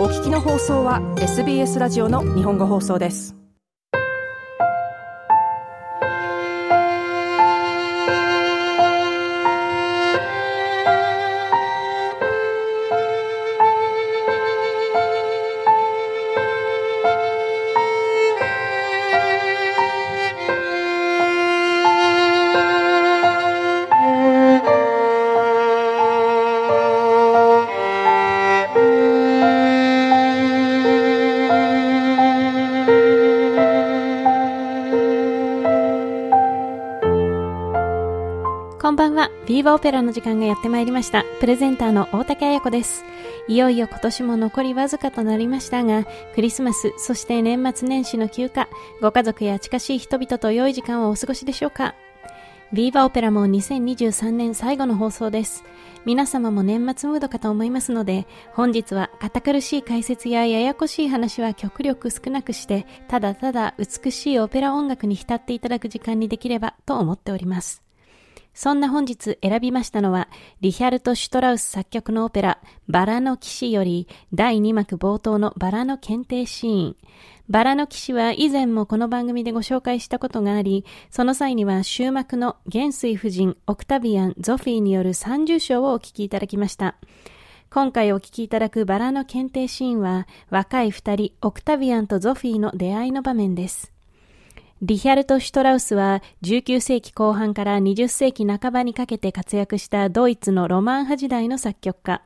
お聞きの放送は SBS ラジオの日本語放送です。こんばんは。ビーバーオペラの時間がやってまいりました。プレゼンターの大竹彩子です。いよいよ今年も残りわずかとなりましたが、クリスマス、そして年末年始の休暇、ご家族や近しい人々と良い時間をお過ごしでしょうかビーバーオペラも2023年最後の放送です。皆様も年末ムードかと思いますので、本日は堅苦しい解説やややこしい話は極力少なくして、ただただ美しいオペラ音楽に浸っていただく時間にできればと思っております。そんな本日選びましたのは、リヒャルト・シュトラウス作曲のオペラ、バラの騎士より、第2幕冒頭のバラの検定シーン。バラの騎士は以前もこの番組でご紹介したことがあり、その際には終幕の元帥夫人、オクタビアン、ゾフィーによる30章をお聞きいただきました。今回お聞きいただくバラの検定シーンは、若い二人、オクタビアンとゾフィーの出会いの場面です。リヒャルト・シュトラウスは19世紀後半から20世紀半ばにかけて活躍したドイツのロマン派時代の作曲家。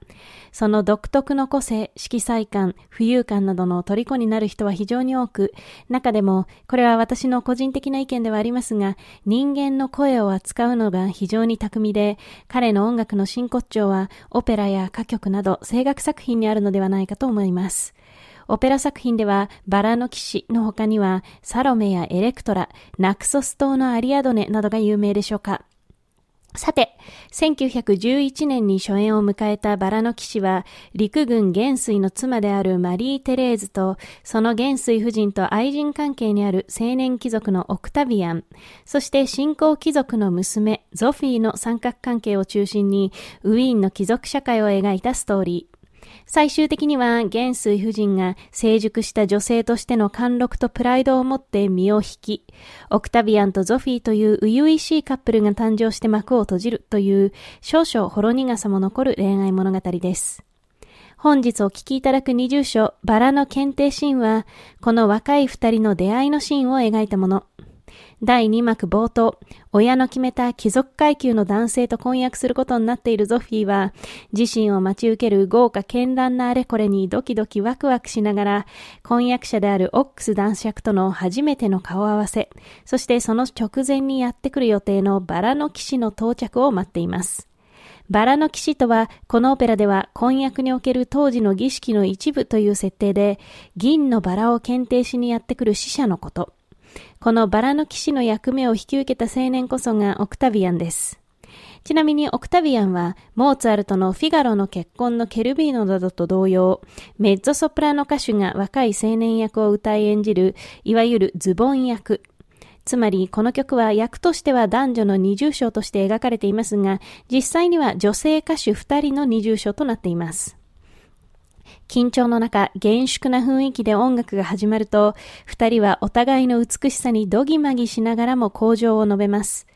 その独特の個性、色彩感、浮遊感などの虜になる人は非常に多く、中でも、これは私の個人的な意見ではありますが、人間の声を扱うのが非常に巧みで、彼の音楽の真骨頂はオペラや歌曲など声楽作品にあるのではないかと思います。オペラ作品では、バラの騎士の他には、サロメやエレクトラ、ナクソス島のアリアドネなどが有名でしょうか。さて、1911年に初演を迎えたバラの騎士は、陸軍元帥の妻であるマリー・テレーズと、その元帥夫人と愛人関係にある青年貴族のオクタビアン、そして新興貴族の娘、ゾフィーの三角関係を中心に、ウィーンの貴族社会を描いたストーリー。最終的には元帥夫人が成熟した女性としての貫禄とプライドを持って身を引き、オクタビアンとゾフィーという初々しいカップルが誕生して幕を閉じるという少々ほろ苦さも残る恋愛物語です。本日お聞きいただく二重章、バラの検定シーンは、この若い二人の出会いのシーンを描いたもの。第2幕冒頭、親の決めた貴族階級の男性と婚約することになっているゾフィーは、自身を待ち受ける豪華絢爛なあれこれにドキドキワクワクしながら、婚約者であるオックス男爵との初めての顔合わせ、そしてその直前にやってくる予定のバラの騎士の到着を待っています。バラの騎士とは、このオペラでは婚約における当時の儀式の一部という設定で、銀のバラを検定しにやってくる死者のこと。このバラの騎士の役目を引き受けた青年こそがオクタビアンです。ちなみにオクタビアンは、モーツァルトのフィガロの結婚のケルビーノなどと同様、メッゾソプラノ歌手が若い青年役を歌い演じる、いわゆるズボン役。つまり、この曲は役としては男女の二重唱として描かれていますが、実際には女性歌手二人の二重唱となっています。緊張の中、厳粛な雰囲気で音楽が始まると、二人はお互いの美しさにどぎまぎしながらも向上を述べます。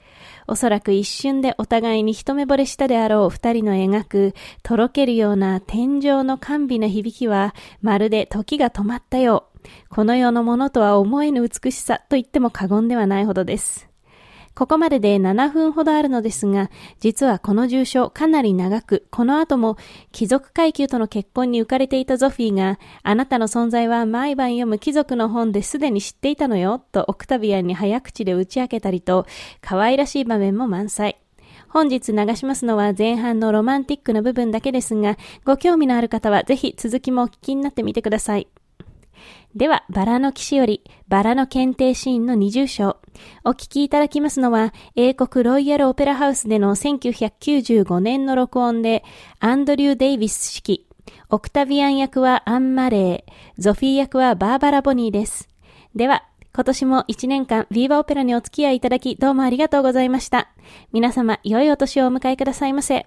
おそらく一瞬でお互いに一目惚れしたであろう二人の描く、とろけるような天井の甘美な響きは、まるで時が止まったよう。この世のものとは思えぬ美しさと言っても過言ではないほどです。ここまでで7分ほどあるのですが、実はこの重症かなり長く、この後も貴族階級との結婚に浮かれていたゾフィーが、あなたの存在は毎晩読む貴族の本ですでに知っていたのよ、とオクタビアンに早口で打ち明けたりと、可愛らしい場面も満載。本日流しますのは前半のロマンティックな部分だけですが、ご興味のある方はぜひ続きもお聞きになってみてください。では、バラの騎士より、バラの検定シーンの二重章。お聞きいただきますのは、英国ロイヤルオペラハウスでの1995年の録音で、アンドリュー・デイビス式。オクタビアン役はアン・マレー。ゾフィー役はバーバラ・ボニーです。では、今年も一年間、ビーバーオペラにお付き合いいただき、どうもありがとうございました。皆様、良いお年をお迎えくださいませ。